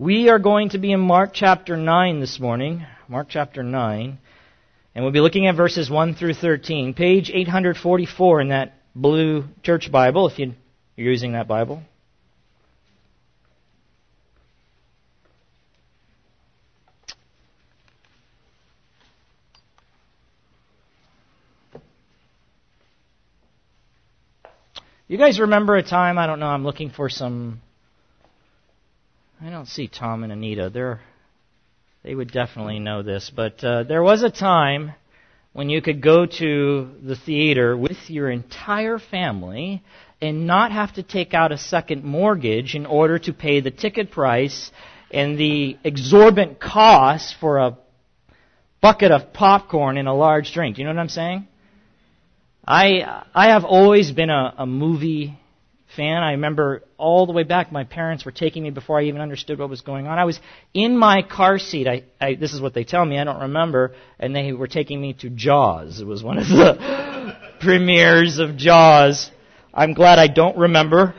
We are going to be in Mark chapter 9 this morning. Mark chapter 9. And we'll be looking at verses 1 through 13. Page 844 in that blue church Bible, if you're using that Bible. You guys remember a time, I don't know, I'm looking for some. I don't see Tom and Anita. They're, they would definitely know this. But uh, there was a time when you could go to the theater with your entire family and not have to take out a second mortgage in order to pay the ticket price and the exorbitant cost for a bucket of popcorn and a large drink. You know what I'm saying? I I have always been a, a movie fan. I remember all the way back, my parents were taking me before I even understood what was going on. I was in my car seat. I, I this is what they tell me. I don't remember, and they were taking me to Jaws. It was one of the premieres of Jaws. I'm glad I don't remember.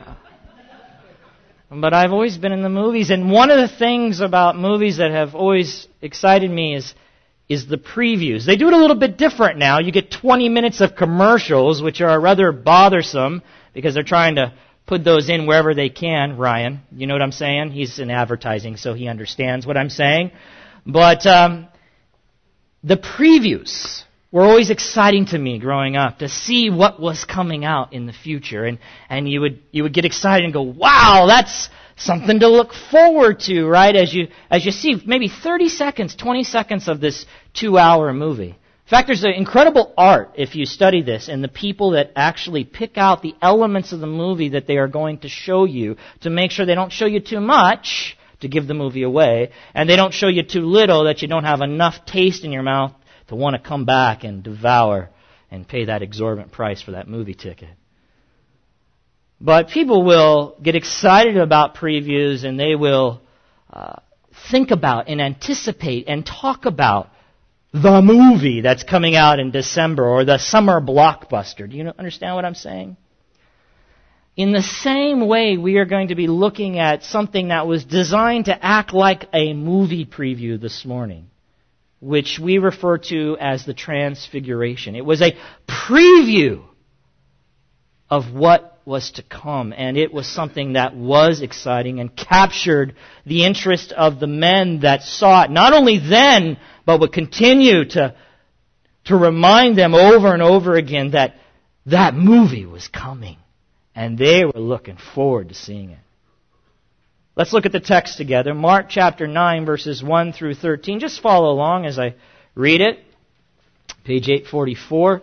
But I've always been in the movies, and one of the things about movies that have always excited me is is the previews. They do it a little bit different now. You get 20 minutes of commercials, which are rather bothersome because they're trying to put those in wherever they can. Ryan, you know what I'm saying? He's in advertising, so he understands what I'm saying. But um, the previews were always exciting to me growing up to see what was coming out in the future, and and you would you would get excited and go, "Wow, that's something to look forward to, right? As you, as you see maybe 30 seconds, 20 seconds of this two hour movie. In fact, there's an incredible art if you study this and the people that actually pick out the elements of the movie that they are going to show you to make sure they don't show you too much to give the movie away and they don't show you too little that you don't have enough taste in your mouth to want to come back and devour and pay that exorbitant price for that movie ticket. But people will get excited about previews and they will uh, think about and anticipate and talk about the movie that's coming out in December or the summer blockbuster. Do you understand what I'm saying? In the same way, we are going to be looking at something that was designed to act like a movie preview this morning, which we refer to as the Transfiguration. It was a preview of what was to come. And it was something that was exciting and captured the interest of the men that saw it, not only then, but would continue to, to remind them over and over again that that movie was coming. And they were looking forward to seeing it. Let's look at the text together. Mark chapter 9, verses 1 through 13. Just follow along as I read it. Page 844.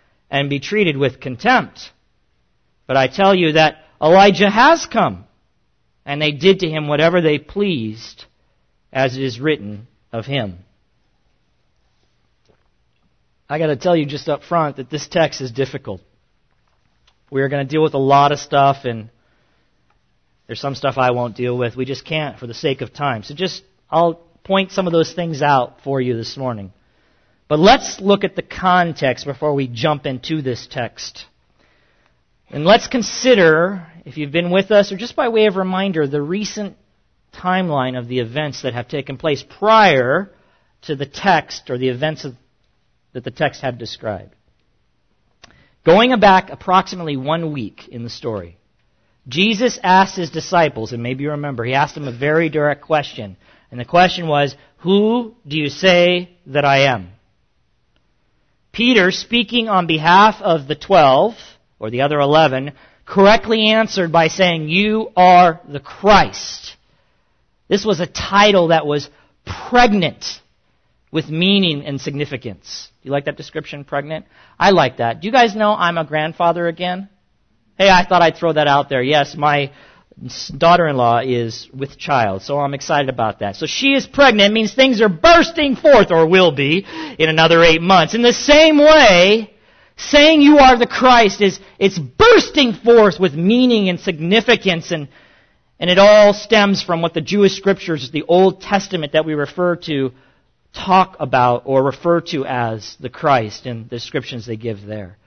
and be treated with contempt. But I tell you that Elijah has come, and they did to him whatever they pleased, as it is written of him. I got to tell you just up front that this text is difficult. We are going to deal with a lot of stuff, and there's some stuff I won't deal with. We just can't for the sake of time. So just, I'll point some of those things out for you this morning. But let's look at the context before we jump into this text. And let's consider, if you've been with us, or just by way of reminder, the recent timeline of the events that have taken place prior to the text or the events of, that the text had described. Going back approximately one week in the story, Jesus asked his disciples, and maybe you remember, he asked them a very direct question. And the question was, Who do you say that I am? Peter, speaking on behalf of the twelve, or the other eleven, correctly answered by saying, You are the Christ. This was a title that was pregnant with meaning and significance. You like that description, pregnant? I like that. Do you guys know I'm a grandfather again? Hey, I thought I'd throw that out there. Yes, my daughter-in-law is with child, so I'm excited about that. So she is pregnant means things are bursting forth, or will be, in another eight months. In the same way, saying you are the Christ is, it's bursting forth with meaning and significance and and it all stems from what the Jewish scriptures, the Old Testament that we refer to, talk about or refer to as the Christ in the descriptions they give there.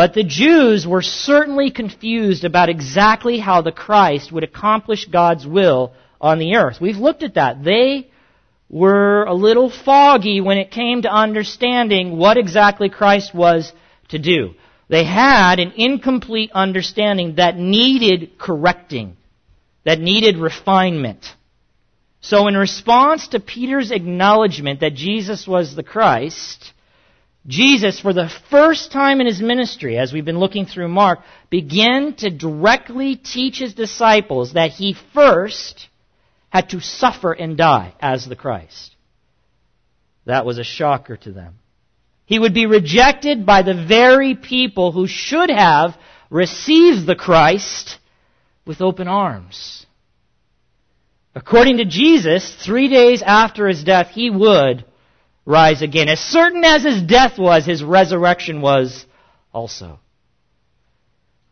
But the Jews were certainly confused about exactly how the Christ would accomplish God's will on the earth. We've looked at that. They were a little foggy when it came to understanding what exactly Christ was to do. They had an incomplete understanding that needed correcting that needed refinement. So, in response to Peter's acknowledgement that Jesus was the Christ, Jesus, for the first time in his ministry, as we've been looking through Mark, began to directly teach his disciples that he first had to suffer and die as the Christ. That was a shocker to them. He would be rejected by the very people who should have received the Christ with open arms. According to Jesus, three days after his death, he would rise again. As certain as his death was, his resurrection was also.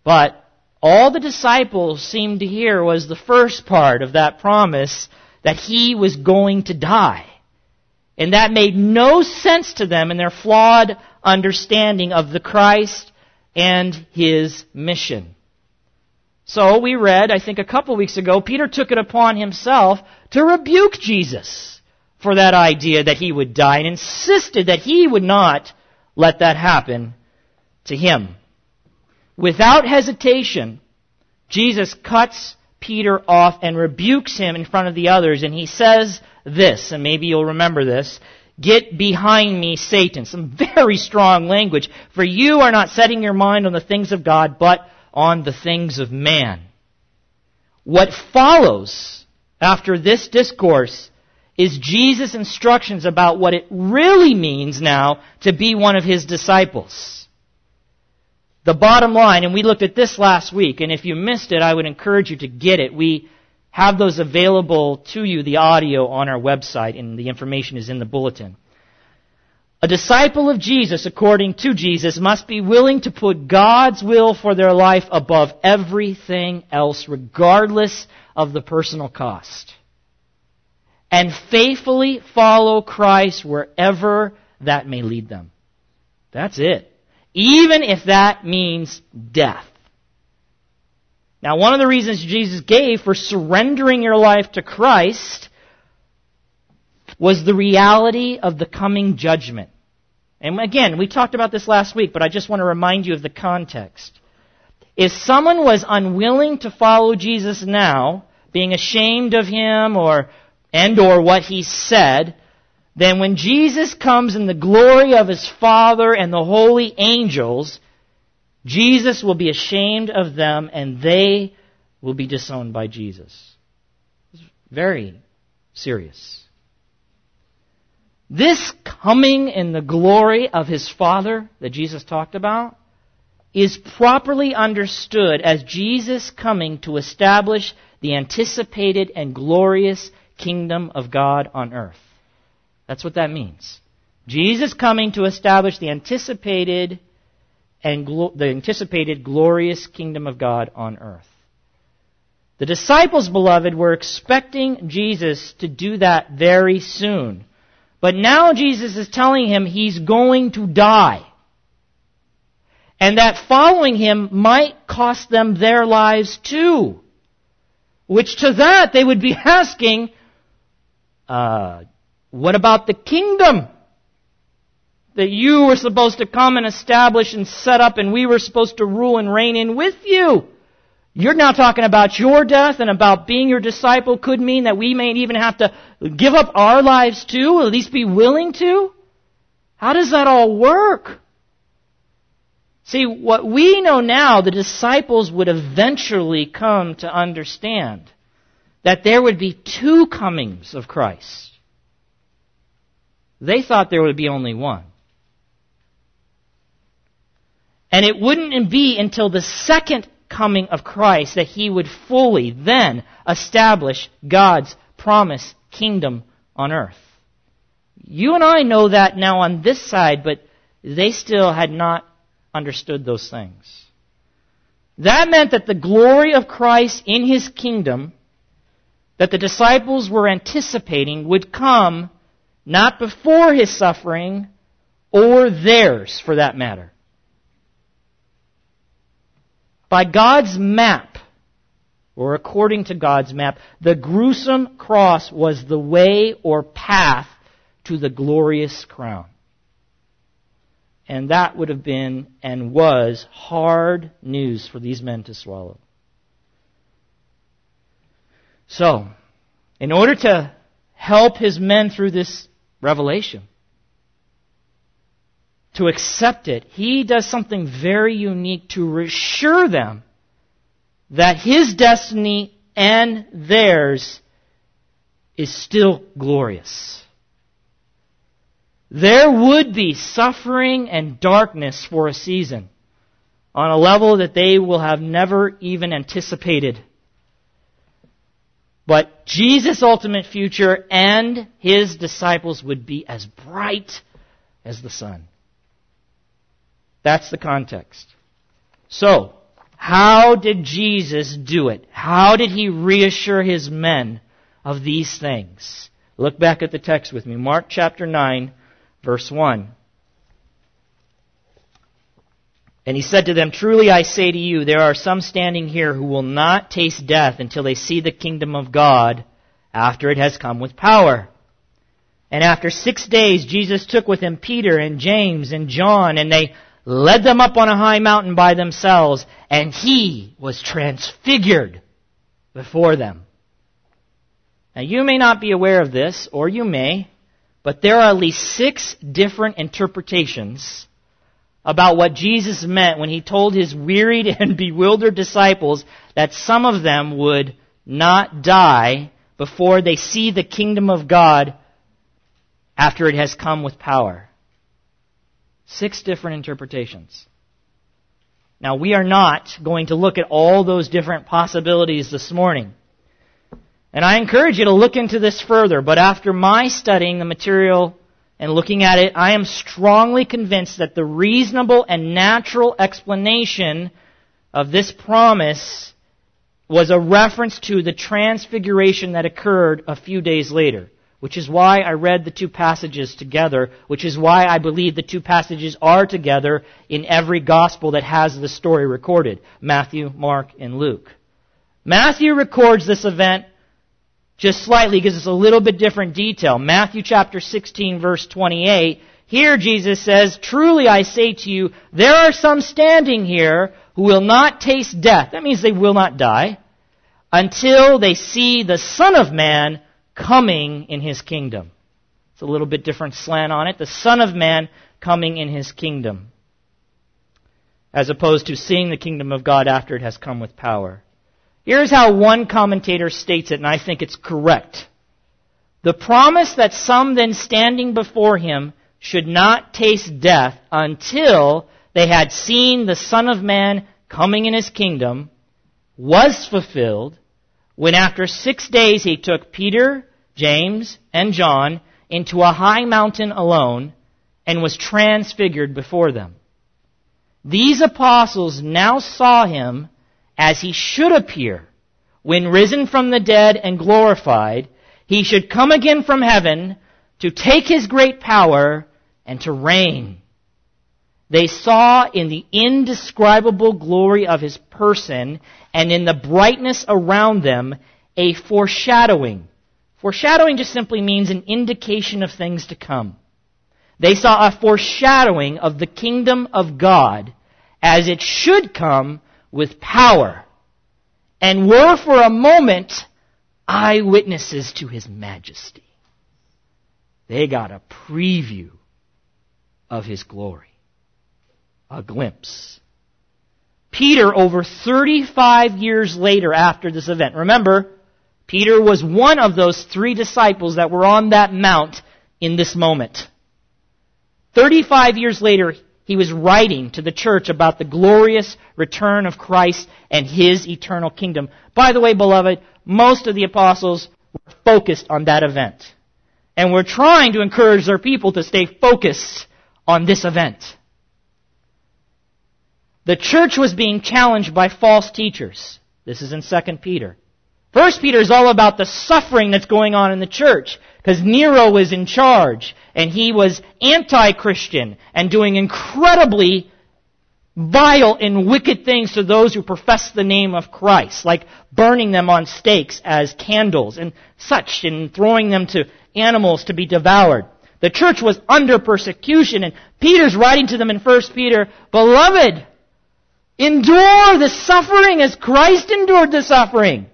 But all the disciples seemed to hear was the first part of that promise that he was going to die. And that made no sense to them in their flawed understanding of the Christ and his mission. So we read, I think a couple weeks ago, Peter took it upon himself to rebuke Jesus for that idea that he would die and insisted that he would not let that happen to him. Without hesitation, Jesus cuts Peter off and rebukes him in front of the others, and he says this, and maybe you'll remember this. Get behind me, Satan. Some very strong language. For you are not setting your mind on the things of God, but on the things of man. What follows after this discourse is Jesus' instructions about what it really means now to be one of his disciples. The bottom line, and we looked at this last week, and if you missed it, I would encourage you to get it. We have those available to you, the audio, on our website, and the information is in the bulletin. A disciple of Jesus, according to Jesus, must be willing to put God's will for their life above everything else, regardless of the personal cost. And faithfully follow Christ wherever that may lead them. That's it. Even if that means death. Now, one of the reasons Jesus gave for surrendering your life to Christ was the reality of the coming judgment. And again, we talked about this last week, but I just want to remind you of the context. If someone was unwilling to follow Jesus now, being ashamed of him or and or what he said, then when Jesus comes in the glory of his Father and the holy angels, Jesus will be ashamed of them and they will be disowned by Jesus. It's very serious. This coming in the glory of his Father that Jesus talked about is properly understood as Jesus coming to establish the anticipated and glorious kingdom of God on earth. That's what that means. Jesus coming to establish the anticipated and glo- the anticipated glorious kingdom of God on earth. The disciples, beloved, were expecting Jesus to do that very soon. But now Jesus is telling him he's going to die. And that following him might cost them their lives too. Which to that they would be asking, uh, what about the kingdom? That you were supposed to come and establish and set up and we were supposed to rule and reign in with you. You're now talking about your death and about being your disciple could mean that we may even have to give up our lives too, at least be willing to? How does that all work? See, what we know now, the disciples would eventually come to understand that there would be two comings of Christ. They thought there would be only one. And it wouldn't be until the second coming of Christ that he would fully then establish God's promised kingdom on earth. You and I know that now on this side, but they still had not understood those things. That meant that the glory of Christ in his kingdom that the disciples were anticipating would come not before his suffering or theirs for that matter. By God's map, or according to God's map, the gruesome cross was the way or path to the glorious crown. And that would have been and was hard news for these men to swallow. So, in order to help his men through this revelation, to accept it, he does something very unique to reassure them that his destiny and theirs is still glorious. There would be suffering and darkness for a season on a level that they will have never even anticipated. But Jesus' ultimate future and his disciples would be as bright as the sun. That's the context. So, how did Jesus do it? How did he reassure his men of these things? Look back at the text with me. Mark chapter 9, verse 1. And he said to them, Truly I say to you, there are some standing here who will not taste death until they see the kingdom of God after it has come with power. And after six days, Jesus took with him Peter and James and John, and they led them up on a high mountain by themselves, and he was transfigured before them. Now you may not be aware of this, or you may, but there are at least six different interpretations about what Jesus meant when he told his wearied and bewildered disciples that some of them would not die before they see the kingdom of God after it has come with power. Six different interpretations. Now, we are not going to look at all those different possibilities this morning. And I encourage you to look into this further, but after my studying the material and looking at it, I am strongly convinced that the reasonable and natural explanation of this promise was a reference to the transfiguration that occurred a few days later which is why I read the two passages together, which is why I believe the two passages are together in every gospel that has the story recorded Matthew, Mark, and Luke. Matthew records this event just slightly, gives us a little bit different detail. Matthew chapter 16, verse 28. Here Jesus says, Truly I say to you, there are some standing here who will not taste death. That means they will not die until they see the Son of Man coming in his kingdom. It's a little bit different slant on it. The Son of Man coming in his kingdom. As opposed to seeing the kingdom of God after it has come with power. Here's how one commentator states it, and I think it's correct. The promise that some then standing before him should not taste death until they had seen the Son of Man coming in his kingdom was fulfilled when after six days he took Peter, James, and John into a high mountain alone and was transfigured before them. These apostles now saw him as he should appear when risen from the dead and glorified. He should come again from heaven to take his great power and to reign. They saw in the indescribable glory of his person and in the brightness around them a foreshadowing. Foreshadowing just simply means an indication of things to come. They saw a foreshadowing of the kingdom of God as it should come with power and were for a moment eyewitnesses to his majesty. They got a preview of his glory, a glimpse. Peter, over 35 years later after this event, remember, Peter was one of those three disciples that were on that mount in this moment. 35 years later, he was writing to the church about the glorious return of Christ and his eternal kingdom. By the way, beloved, most of the apostles were focused on that event. And were trying to encourage their people to stay focused on this event. The church was being challenged by false teachers. This is in 2 Peter. First Peter is all about the suffering that's going on in the church because Nero was in charge and he was anti-Christian and doing incredibly vile and wicked things to those who profess the name of Christ, like burning them on stakes as candles and such and throwing them to animals to be devoured. The church was under persecution and Peter's writing to them in 1 Peter, Beloved, endure the suffering as Christ endured the suffering.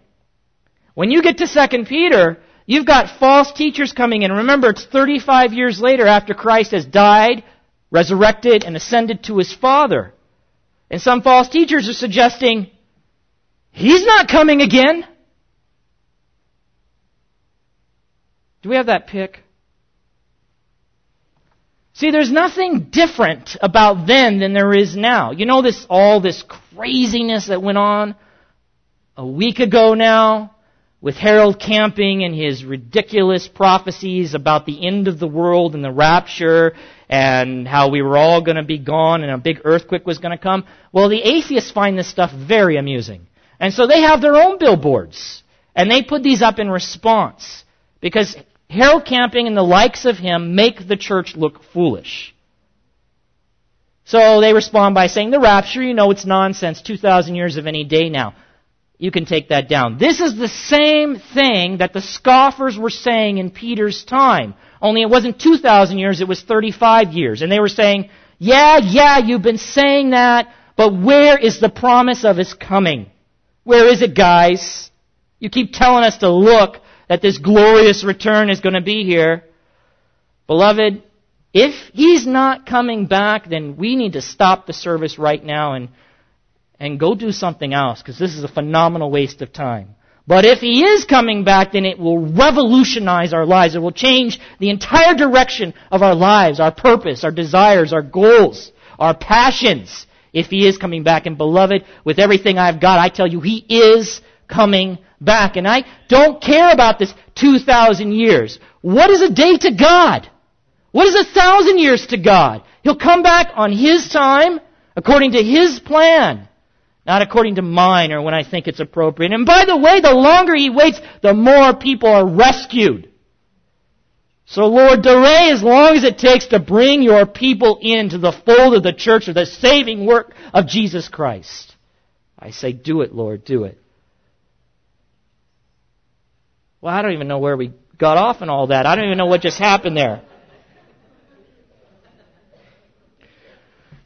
When you get to 2 Peter, you've got false teachers coming in. Remember, it's 35 years later after Christ has died, resurrected, and ascended to his Father. And some false teachers are suggesting, He's not coming again. Do we have that pick? See, there's nothing different about then than there is now. You know this, all this craziness that went on a week ago now? With Harold Camping and his ridiculous prophecies about the end of the world and the rapture and how we were all going to be gone and a big earthquake was going to come. Well, the atheists find this stuff very amusing. And so they have their own billboards. And they put these up in response. Because Harold Camping and the likes of him make the church look foolish. So they respond by saying, the rapture, you know, it's nonsense. 2,000 years of any day now you can take that down. This is the same thing that the scoffers were saying in Peter's time. Only it wasn't 2,000 years, it was 35 years. And they were saying, yeah, yeah, you've been saying that, but where is the promise of his coming? Where is it, guys? You keep telling us to look that this glorious return is going to be here. Beloved, if he's not coming back, then we need to stop the service right now and and go do something else because this is a phenomenal waste of time. But if he is coming back, then it will revolutionize our lives. It will change the entire direction of our lives, our purpose, our desires, our goals, our passions. If he is coming back. And beloved, with everything I've got, I tell you, he is coming back. And I don't care about this 2,000 years. What is a day to God? What is a thousand years to God? He'll come back on his time, according to his plan. Not according to mine or when I think it's appropriate. And by the way, the longer he waits, the more people are rescued. So Lord, delay as long as it takes to bring your people into the fold of the church of the saving work of Jesus Christ. I say, do it, Lord, do it. Well, I don't even know where we got off and all that. I don't even know what just happened there.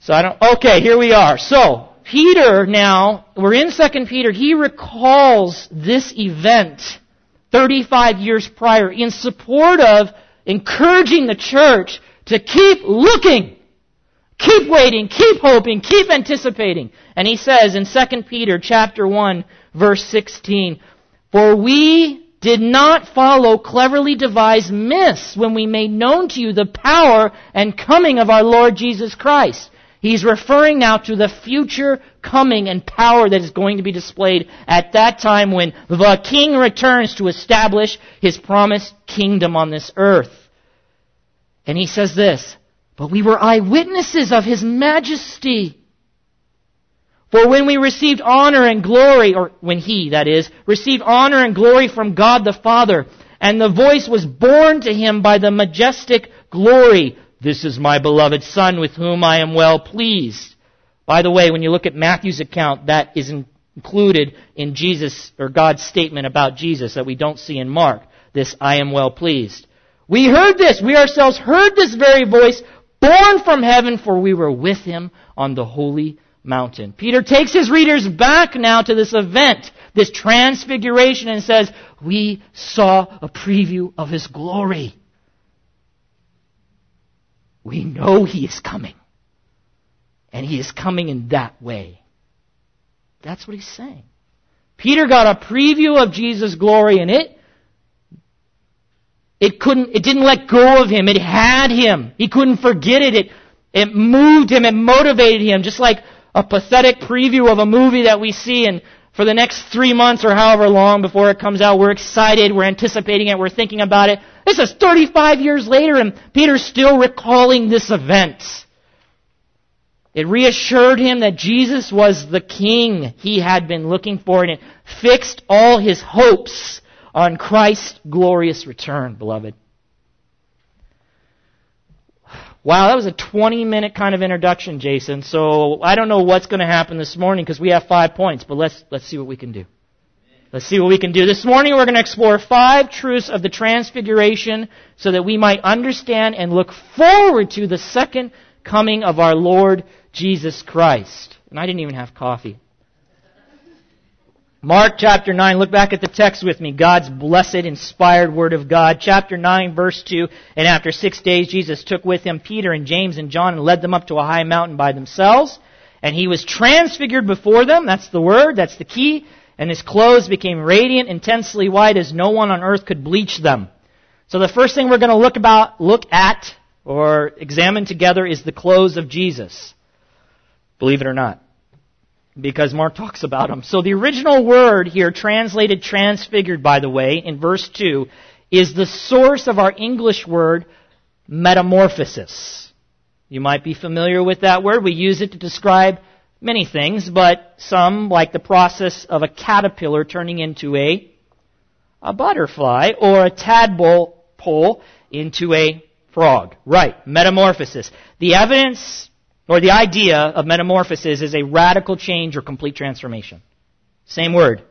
So I don't, okay, here we are. So, Peter now, we're in 2 Peter, he recalls this event 35 years prior in support of encouraging the church to keep looking, keep waiting, keep hoping, keep anticipating. And he says in 2 Peter chapter 1 verse 16, For we did not follow cleverly devised myths when we made known to you the power and coming of our Lord Jesus Christ He's referring now to the future coming and power that is going to be displayed at that time when the king returns to establish his promised kingdom on this earth. And he says this, but we were eyewitnesses of his majesty. For when we received honor and glory, or when he, that is, received honor and glory from God the Father, And the voice was borne to him by the majestic glory. This is my beloved Son with whom I am well pleased. By the way, when you look at Matthew's account, that is included in Jesus or God's statement about Jesus that we don't see in Mark. This I am well pleased. We heard this. We ourselves heard this very voice borne from heaven for we were with him on the holy mountain. Peter takes his readers back now to this event, this transfiguration and says, we saw a preview of his glory. We know he is coming. And he is coming in that way. That's what he's saying. Peter got a preview of Jesus' glory and it it couldn't it didn't let go of him. It had him. He couldn't forget it. It it moved him, it motivated him, just like a pathetic preview of a movie that we see and for the next three months or however long before it comes out, we're excited, we're anticipating it, we're thinking about it. This is 35 years later and Peter's still recalling this event. It reassured him that Jesus was the king he had been looking for, and it fixed all his hopes on Christ's glorious return, beloved. Wow, that was a 20 minute kind of introduction, Jason. So I don't know what's going to happen this morning because we have five points, but let's, let's see what we can do. Let's see what we can do. This morning we're going to explore five truths of the Transfiguration so that we might understand and look forward to the second coming of our Lord Jesus Christ. And I didn't even have coffee. Mark chapter 9, look back at the text with me. God's blessed, inspired word of God. Chapter 9, verse 2. And after six days, Jesus took with him Peter and James and John and led them up to a high mountain by themselves. And he was transfigured before them. That's the word. That's the key. And his clothes became radiant, intensely white, as no one on earth could bleach them. So the first thing we're going to look about, look at, or examine together is the clothes of Jesus. Believe it or not. Because Mark talks about them. So the original word here, translated transfigured, by the way, in verse 2, is the source of our English word metamorphosis. You might be familiar with that word. We use it to describe many things, but some, like the process of a caterpillar turning into a, a butterfly, or a tadpole into a frog. Right, metamorphosis. The evidence or the idea of metamorphosis is a radical change or complete transformation. Same word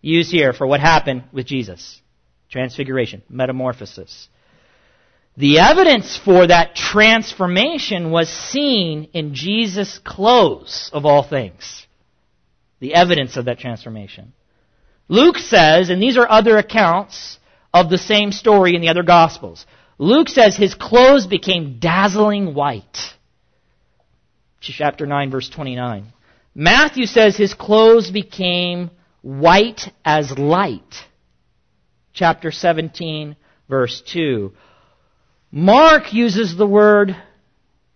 used here for what happened with Jesus. Transfiguration, metamorphosis. The evidence for that transformation was seen in Jesus' clothes, of all things. The evidence of that transformation. Luke says, and these are other accounts of the same story in the other Gospels. Luke says his clothes became dazzling white chapter 9, verse 29. Matthew says his clothes became white as light. Chapter 17, verse 2. Mark uses the word,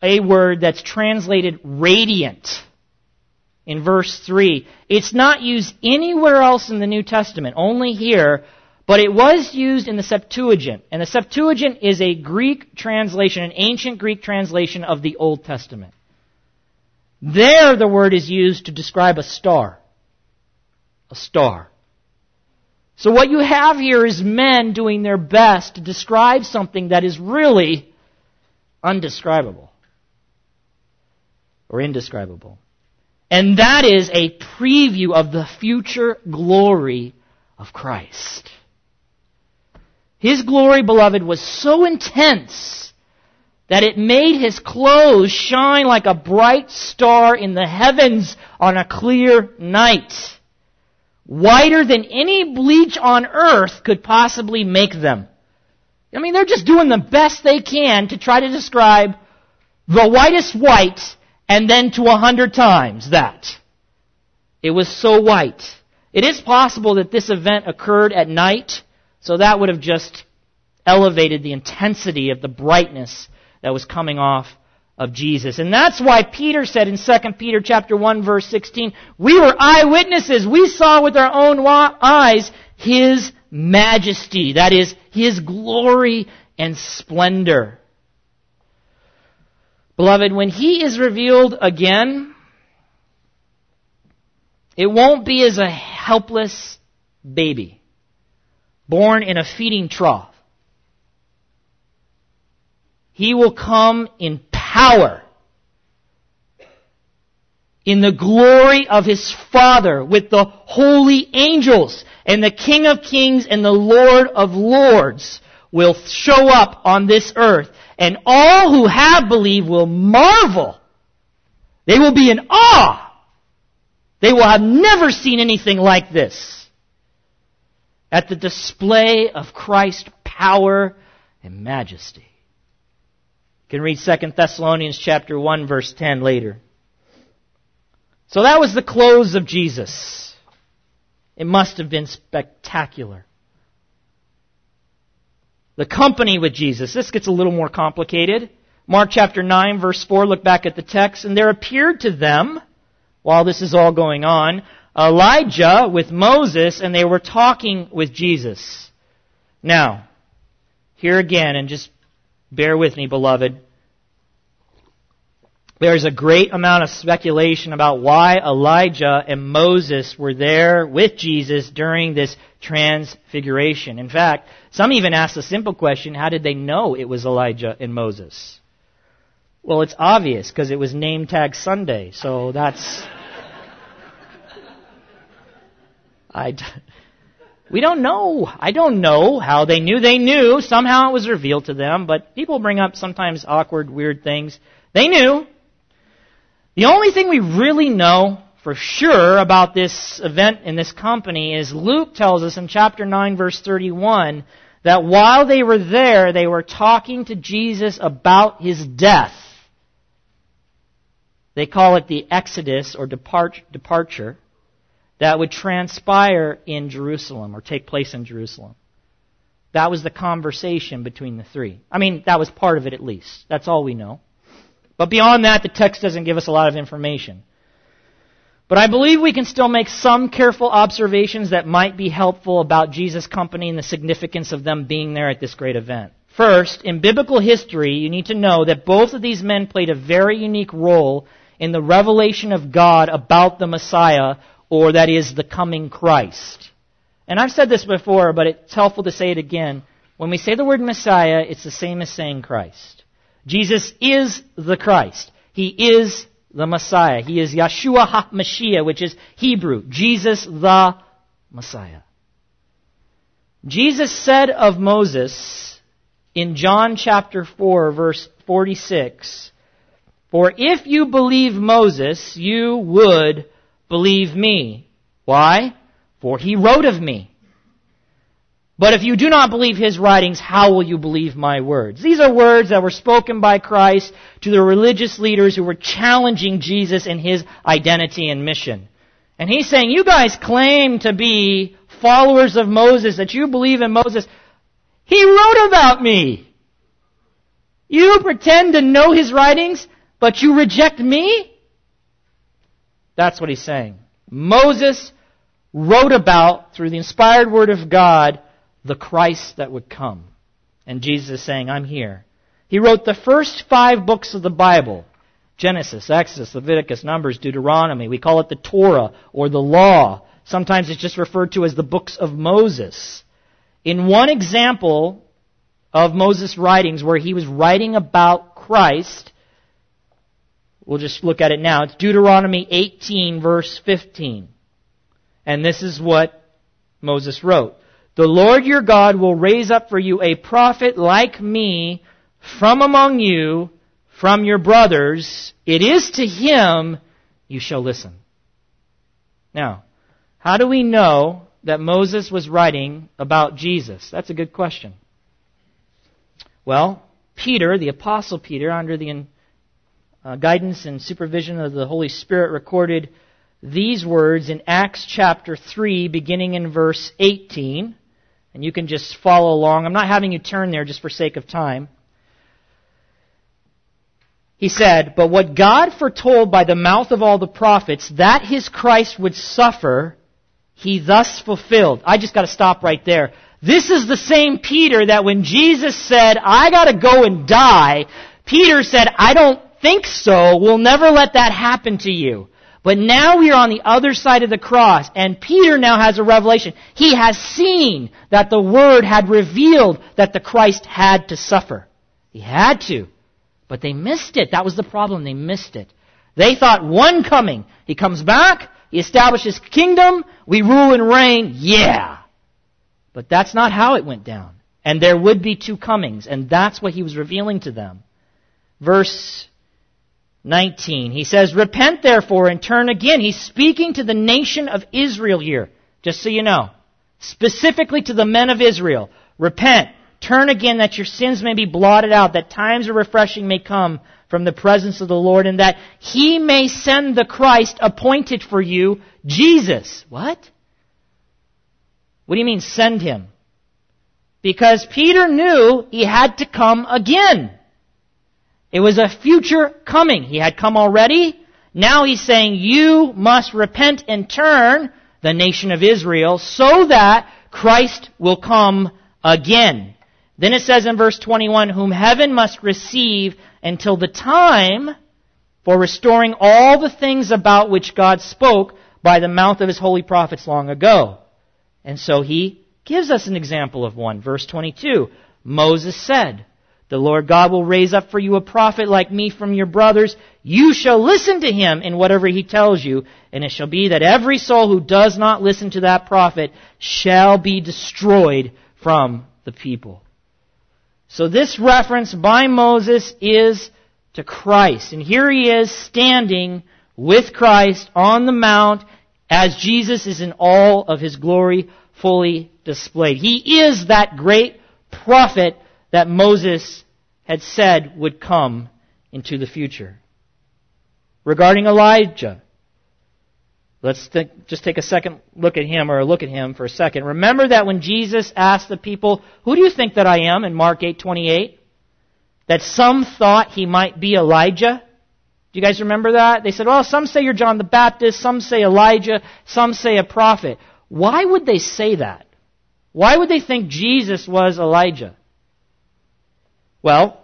a word that's translated radiant in verse 3. It's not used anywhere else in the New Testament, only here, but it was used in the Septuagint. And the Septuagint is a Greek translation, an ancient Greek translation of the Old Testament. There the word is used to describe a star. A star. So what you have here is men doing their best to describe something that is really undescribable. Or indescribable. And that is a preview of the future glory of Christ. His glory, beloved, was so intense that it made his clothes shine like a bright star in the heavens on a clear night. Whiter than any bleach on earth could possibly make them. I mean, they're just doing the best they can to try to describe the whitest white and then to a hundred times that. It was so white. It is possible that this event occurred at night, so that would have just elevated the intensity of the brightness that was coming off of Jesus. And that's why Peter said in 2 Peter chapter 1 verse 16, we were eyewitnesses. We saw with our own eyes His majesty. That is, His glory and splendor. Beloved, when He is revealed again, it won't be as a helpless baby. born in a feeding trough. He will come in power, in the glory of his Father, with the holy angels, and the King of kings and the Lord of lords will show up on this earth, and all who have believed will marvel. They will be in awe. They will have never seen anything like this. At the display of Christ's power and majesty. You can read 2 Thessalonians chapter 1 verse 10 later. So that was the close of Jesus. It must have been spectacular. The company with Jesus. This gets a little more complicated. Mark chapter 9 verse 4, look back at the text. And there appeared to them, while this is all going on, Elijah with Moses, and they were talking with Jesus. Now, here again, and just bear with me, beloved. There's a great amount of speculation about why Elijah and Moses were there with Jesus during this transfiguration. In fact, some even ask the simple question, how did they know it was Elijah and Moses? Well, it's obvious because it was name tag Sunday, so that's. I. We don't know. I don't know how they knew. They knew. Somehow it was revealed to them, but people bring up sometimes awkward, weird things. They knew. The only thing we really know for sure about this event in this company is Luke tells us in chapter 9 verse 31 that while they were there, they were talking to Jesus about his death. They call it the exodus or depart, departure that would transpire in Jerusalem or take place in Jerusalem. That was the conversation between the three. I mean, that was part of it at least. That's all we know. But beyond that, the text doesn't give us a lot of information. But I believe we can still make some careful observations that might be helpful about Jesus' company and the significance of them being there at this great event. First, in biblical history, you need to know that both of these men played a very unique role in the revelation of God about the Messiah, or that is, the coming Christ. And I've said this before, but it's helpful to say it again. When we say the word Messiah, it's the same as saying Christ. Jesus is the Christ. He is the Messiah. He is Yeshua HaMashiach, which is Hebrew. Jesus the Messiah. Jesus said of Moses in John chapter 4 verse 46, For if you believe Moses, you would believe me. Why? For he wrote of me. But if you do not believe his writings, how will you believe my words? These are words that were spoken by Christ to the religious leaders who were challenging Jesus in his identity and mission. And he's saying, you guys claim to be followers of Moses, that you believe in Moses. He wrote about me. You pretend to know his writings, but you reject me? That's what he's saying. Moses wrote about, through the inspired word of God, the Christ that would come. And Jesus is saying, I'm here. He wrote the first five books of the Bible Genesis, Exodus, Leviticus, Numbers, Deuteronomy. We call it the Torah or the Law. Sometimes it's just referred to as the books of Moses. In one example of Moses' writings where he was writing about Christ, we'll just look at it now. It's Deuteronomy 18, verse 15. And this is what Moses wrote. The Lord your God will raise up for you a prophet like me from among you, from your brothers. It is to him you shall listen. Now, how do we know that Moses was writing about Jesus? That's a good question. Well, Peter, the Apostle Peter, under the uh, guidance and supervision of the Holy Spirit, recorded these words in Acts chapter 3, beginning in verse 18. And you can just follow along. I'm not having you turn there just for sake of time. He said, But what God foretold by the mouth of all the prophets, that his Christ would suffer, he thus fulfilled. I just got to stop right there. This is the same Peter that when Jesus said, I got to go and die, Peter said, I don't think so. We'll never let that happen to you. But now we are on the other side of the cross, and Peter now has a revelation. He has seen that the Word had revealed that the Christ had to suffer. He had to. But they missed it. That was the problem. They missed it. They thought one coming. He comes back, he establishes kingdom, we rule and reign, yeah. But that's not how it went down. And there would be two comings, and that's what he was revealing to them. Verse 19. He says, Repent therefore and turn again. He's speaking to the nation of Israel here, just so you know. Specifically to the men of Israel. Repent, turn again that your sins may be blotted out, that times of refreshing may come from the presence of the Lord, and that He may send the Christ appointed for you, Jesus. What? What do you mean send Him? Because Peter knew He had to come again. It was a future coming. He had come already. Now he's saying, you must repent and turn, the nation of Israel, so that Christ will come again. Then it says in verse 21, whom heaven must receive until the time for restoring all the things about which God spoke by the mouth of his holy prophets long ago. And so he gives us an example of one. Verse 22, Moses said, the Lord God will raise up for you a prophet like me from your brothers. You shall listen to him in whatever he tells you, and it shall be that every soul who does not listen to that prophet shall be destroyed from the people. So this reference by Moses is to Christ. And here he is standing with Christ on the mount as Jesus is in all of his glory fully displayed. He is that great prophet that Moses had said would come into the future. Regarding Elijah, let's just take a second look at him or look at him for a second. Remember that when Jesus asked the people, "Who do you think that I am?" in Mark 8:28, that some thought he might be Elijah. Do you guys remember that? They said, "Well, some say you're John the Baptist, some say Elijah, some say a prophet." Why would they say that? Why would they think Jesus was Elijah? Well,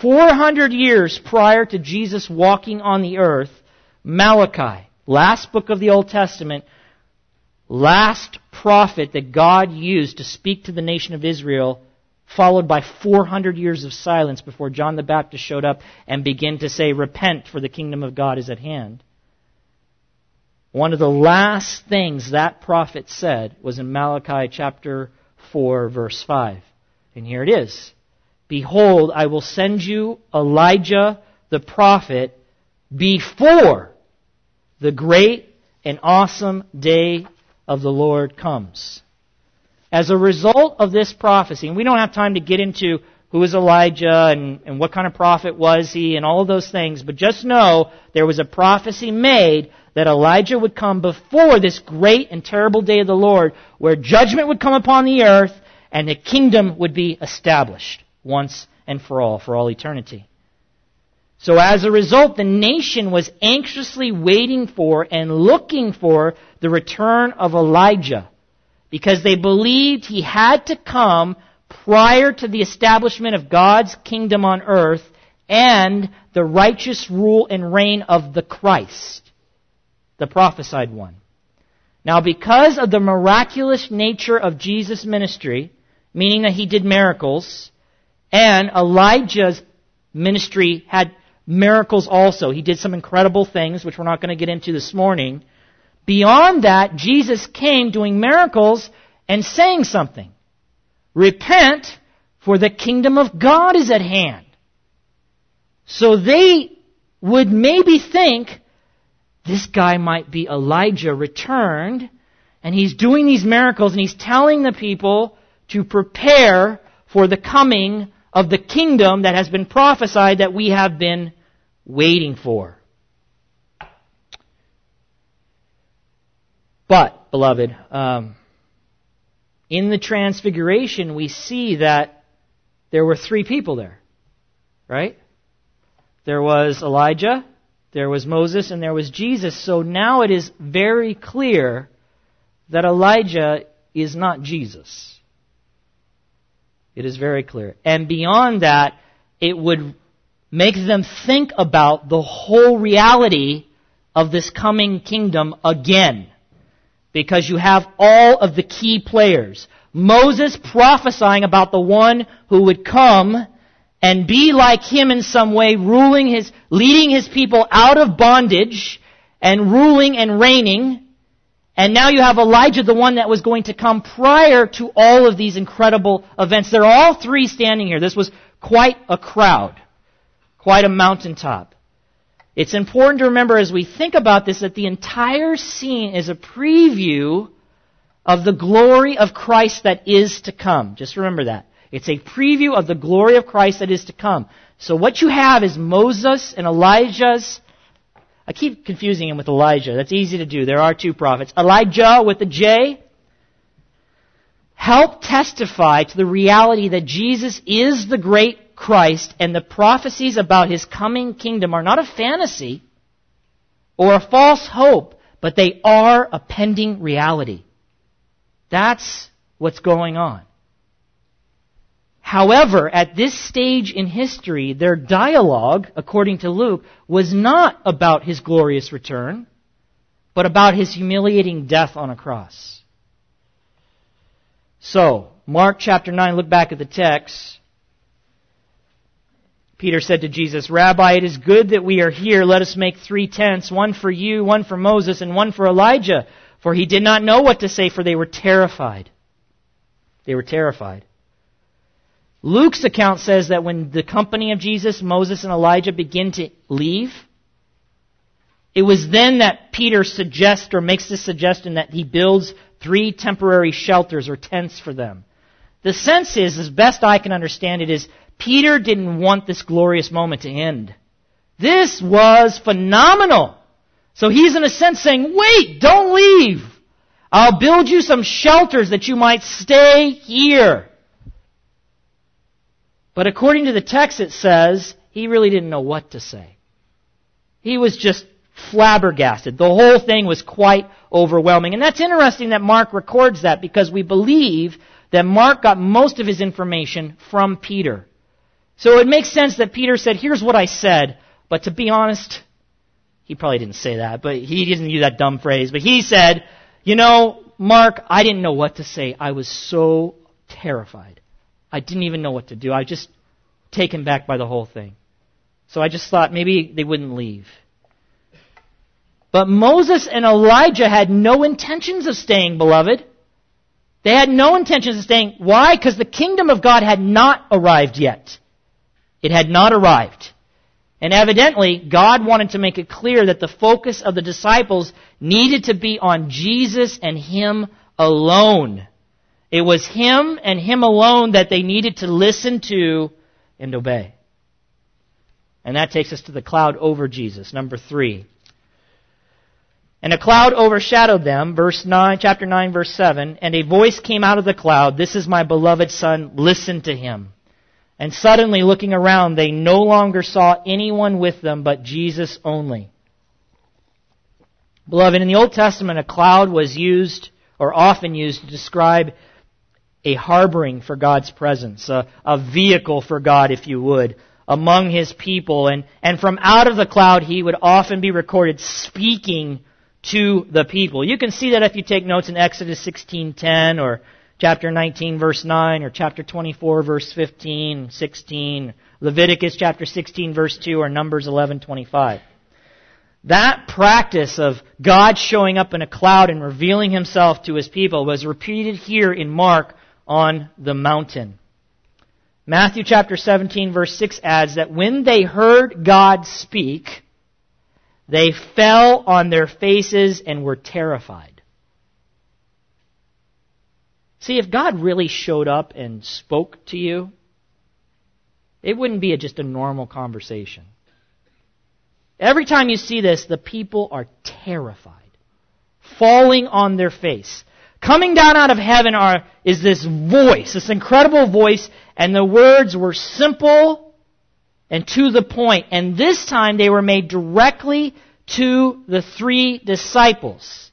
400 years prior to Jesus walking on the earth, Malachi, last book of the Old Testament, last prophet that God used to speak to the nation of Israel, followed by 400 years of silence before John the Baptist showed up and began to say, Repent, for the kingdom of God is at hand. One of the last things that prophet said was in Malachi chapter 4, verse 5. And here it is. Behold, I will send you Elijah the prophet before the great and awesome day of the Lord comes. As a result of this prophecy, and we don't have time to get into who is Elijah and, and what kind of prophet was he and all of those things, but just know there was a prophecy made that Elijah would come before this great and terrible day of the Lord where judgment would come upon the earth and the kingdom would be established once and for all, for all eternity. So as a result, the nation was anxiously waiting for and looking for the return of Elijah because they believed he had to come prior to the establishment of God's kingdom on earth and the righteous rule and reign of the Christ, the prophesied one. Now, because of the miraculous nature of Jesus' ministry, meaning that he did miracles, and Elijah's ministry had miracles also. He did some incredible things, which we're not going to get into this morning. Beyond that, Jesus came doing miracles and saying something. Repent, for the kingdom of God is at hand. So they would maybe think this guy might be Elijah returned, and he's doing these miracles and he's telling the people to prepare for the coming of the kingdom that has been prophesied that we have been waiting for. But, beloved, um, in the transfiguration, we see that there were three people there, right? There was Elijah, there was Moses, and there was Jesus. So now it is very clear that Elijah is not Jesus. It is very clear. And beyond that, it would make them think about the whole reality of this coming kingdom again. Because you have all of the key players. Moses prophesying about the one who would come and be like him in some way, ruling his, leading his people out of bondage and ruling and reigning. And now you have Elijah, the one that was going to come prior to all of these incredible events. They're all three standing here. This was quite a crowd, quite a mountaintop. It's important to remember as we think about this that the entire scene is a preview of the glory of Christ that is to come. Just remember that. It's a preview of the glory of Christ that is to come. So what you have is Moses and Elijah's I keep confusing him with Elijah. That's easy to do. There are two prophets. Elijah with a J help testify to the reality that Jesus is the great Christ and the prophecies about his coming kingdom are not a fantasy or a false hope, but they are a pending reality. That's what's going on. However, at this stage in history, their dialogue, according to Luke, was not about his glorious return, but about his humiliating death on a cross. So, Mark chapter 9, look back at the text. Peter said to Jesus, Rabbi, it is good that we are here. Let us make three tents, one for you, one for Moses, and one for Elijah. For he did not know what to say, for they were terrified. They were terrified. Luke's account says that when the company of Jesus, Moses, and Elijah begin to leave, it was then that Peter suggests or makes the suggestion that he builds three temporary shelters or tents for them. The sense is, as best I can understand it, is Peter didn't want this glorious moment to end. This was phenomenal. So he's in a sense saying, wait, don't leave. I'll build you some shelters that you might stay here. But according to the text it says, he really didn't know what to say. He was just flabbergasted. The whole thing was quite overwhelming. And that's interesting that Mark records that because we believe that Mark got most of his information from Peter. So it makes sense that Peter said, here's what I said, but to be honest, he probably didn't say that, but he didn't use that dumb phrase. But he said, You know, Mark, I didn't know what to say. I was so terrified. I didn't even know what to do. I was just taken back by the whole thing. So I just thought maybe they wouldn't leave. But Moses and Elijah had no intentions of staying, beloved. They had no intentions of staying. Why? Because the kingdom of God had not arrived yet. It had not arrived. And evidently, God wanted to make it clear that the focus of the disciples needed to be on Jesus and Him alone. It was Him and Him alone that they needed to listen to and obey. And that takes us to the cloud over Jesus. Number three. And a cloud overshadowed them, verse 9, chapter 9, verse 7, and a voice came out of the cloud, This is my beloved Son, listen to him. And suddenly, looking around, they no longer saw anyone with them but Jesus only. Beloved, in the Old Testament, a cloud was used, or often used, to describe a harboring for God's presence, a, a vehicle for God, if you would, among His people. And, and from out of the cloud, He would often be recorded speaking to the people. You can see that if you take notes in Exodus 16:10 or chapter 19 verse 9 or chapter 24 verse 15, 16, Leviticus chapter 16 verse 2 or Numbers 11:25. That practice of God showing up in a cloud and revealing himself to his people was repeated here in Mark on the mountain. Matthew chapter 17 verse 6 adds that when they heard God speak, they fell on their faces and were terrified. See, if God really showed up and spoke to you, it wouldn't be a, just a normal conversation. Every time you see this, the people are terrified, falling on their face. Coming down out of heaven are, is this voice, this incredible voice, and the words were simple and to the point. And this time they were made directly to the three disciples.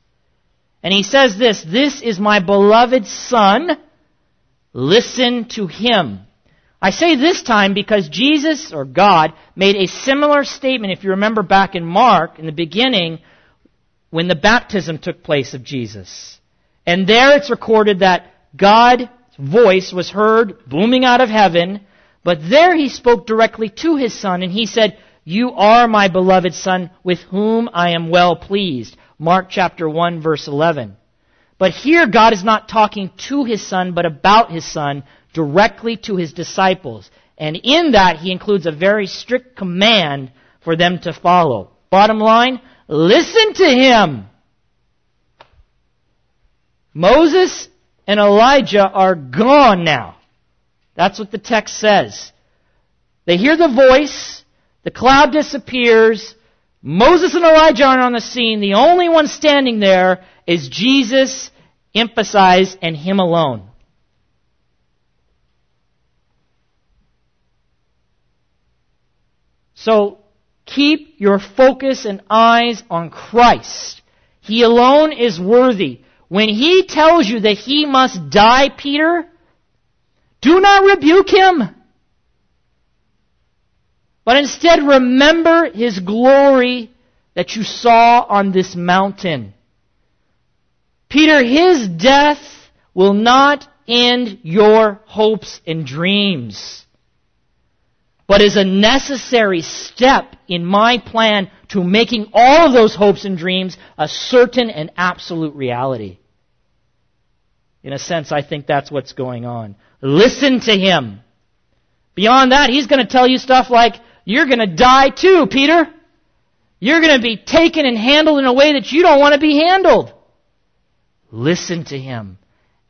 And he says this, This is my beloved Son. Listen to him. I say this time because Jesus, or God, made a similar statement, if you remember back in Mark, in the beginning, when the baptism took place of Jesus. And there it's recorded that God's voice was heard booming out of heaven, but there he spoke directly to his son, and he said, You are my beloved son, with whom I am well pleased. Mark chapter 1 verse 11. But here God is not talking to his son, but about his son, directly to his disciples. And in that, he includes a very strict command for them to follow. Bottom line, listen to him. Moses and Elijah are gone now. That's what the text says. They hear the voice, the cloud disappears, Moses and Elijah aren't on the scene. The only one standing there is Jesus, emphasized, and Him alone. So keep your focus and eyes on Christ. He alone is worthy. When He tells you that He must die, Peter, do not rebuke Him. But instead remember His glory that you saw on this mountain. Peter, His death will not end your hopes and dreams but is a necessary step in my plan to making all of those hopes and dreams a certain and absolute reality. In a sense, I think that's what's going on. Listen to him. Beyond that, he's going to tell you stuff like, you're going to die too, Peter. You're going to be taken and handled in a way that you don't want to be handled. Listen to him.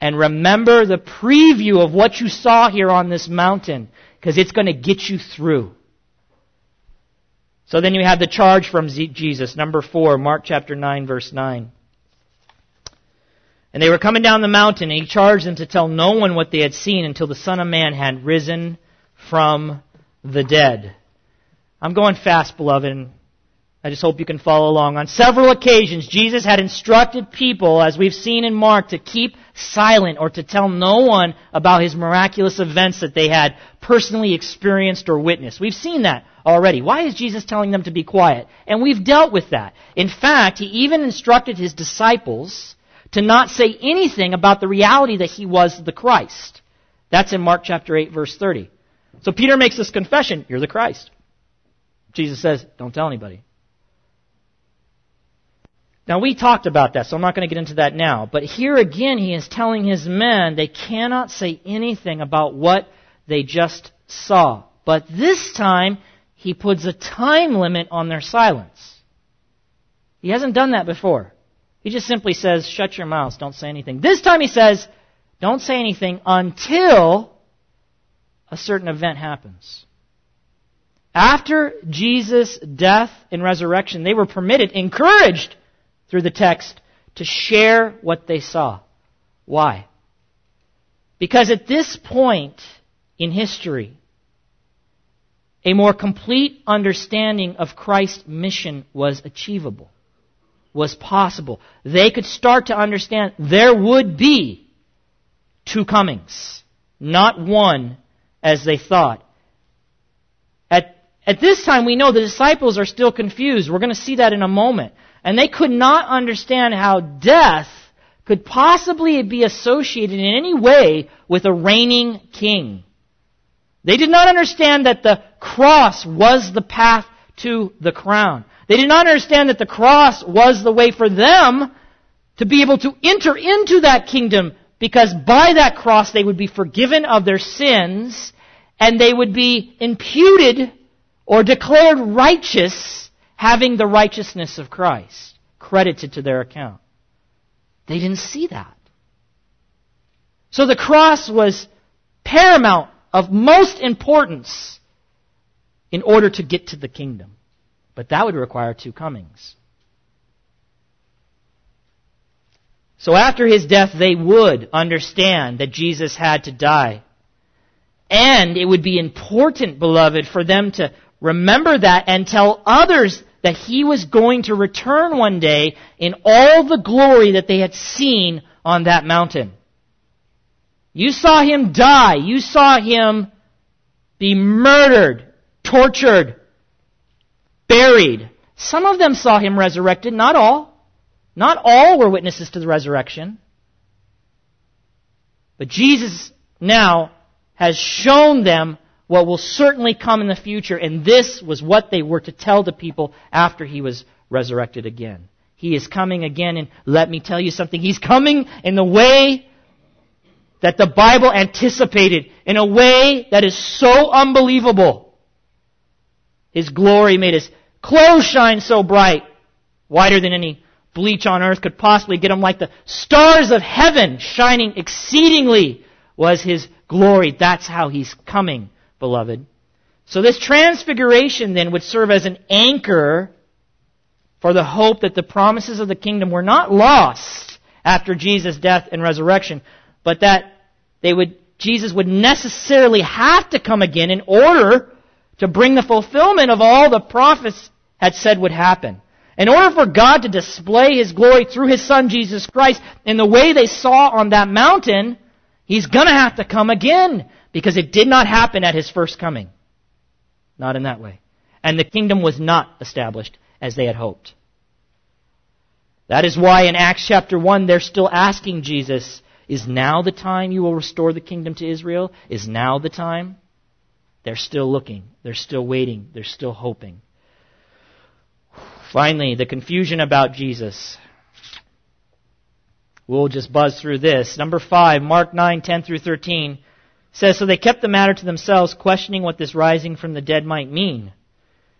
And remember the preview of what you saw here on this mountain because it's going to get you through. So then you have the charge from Jesus, number four, Mark chapter 9, verse 9. And they were coming down the mountain, and he charged them to tell no one what they had seen until the Son of Man had risen from the dead. I'm going fast, beloved, I just hope you can follow along. On several occasions, Jesus had instructed people, as we've seen in Mark, to keep silent or to tell no one about his miraculous events that they had personally experienced or witnessed. We've seen that already. Why is Jesus telling them to be quiet? And we've dealt with that. In fact, he even instructed his disciples to not say anything about the reality that he was the Christ. That's in Mark chapter 8 verse 30. So Peter makes this confession, you're the Christ. Jesus says, don't tell anybody. Now we talked about that, so I'm not going to get into that now. But here again, he is telling his men they cannot say anything about what they just saw. But this time, he puts a time limit on their silence. He hasn't done that before. He just simply says, shut your mouths, don't say anything. This time he says, don't say anything until a certain event happens. After Jesus' death and resurrection, they were permitted, encouraged through the text to share what they saw. Why? Because at this point in history, a more complete understanding of Christ's mission was achievable, was possible. They could start to understand there would be two comings, not one as they thought. At, at this time, we know the disciples are still confused. We're going to see that in a moment. And they could not understand how death could possibly be associated in any way with a reigning king. They did not understand that the cross was the path to the crown. They did not understand that the cross was the way for them to be able to enter into that kingdom because by that cross they would be forgiven of their sins and they would be imputed or declared righteous having the righteousness of Christ credited to their account. They didn't see that. So the cross was paramount of most importance in order to get to the kingdom. But that would require two comings. So after his death, they would understand that Jesus had to die. And it would be important, beloved, for them to remember that and tell others that he was going to return one day in all the glory that they had seen on that mountain. You saw him die. You saw him be murdered, tortured, buried. Some of them saw him resurrected, not all. Not all were witnesses to the resurrection. But Jesus now has shown them what will certainly come in the future, and this was what they were to tell the people after he was resurrected again. He is coming again, and let me tell you something. He's coming in the way that the Bible anticipated, in a way that is so unbelievable. His glory made his clothes shine so bright, whiter than any bleach on earth could possibly get him, like the stars of heaven shining exceedingly was his glory. That's how he's coming, beloved. So this transfiguration then would serve as an anchor for the hope that the promises of the kingdom were not lost after Jesus' death and resurrection, but that they would, Jesus would necessarily have to come again in order to bring the fulfillment of all the prophets had said would happen. In order for God to display His glory through His Son Jesus Christ in the way they saw on that mountain, He's gonna have to come again because it did not happen at His first coming. Not in that way. And the kingdom was not established as they had hoped. That is why in Acts chapter 1 they're still asking Jesus, is now the time you will restore the kingdom to Israel? Is now the time? They're still looking. They're still waiting. They're still hoping. Finally, the confusion about Jesus. We'll just buzz through this. Number five, Mark 9, 10 through 13 says, So they kept the matter to themselves, questioning what this rising from the dead might mean.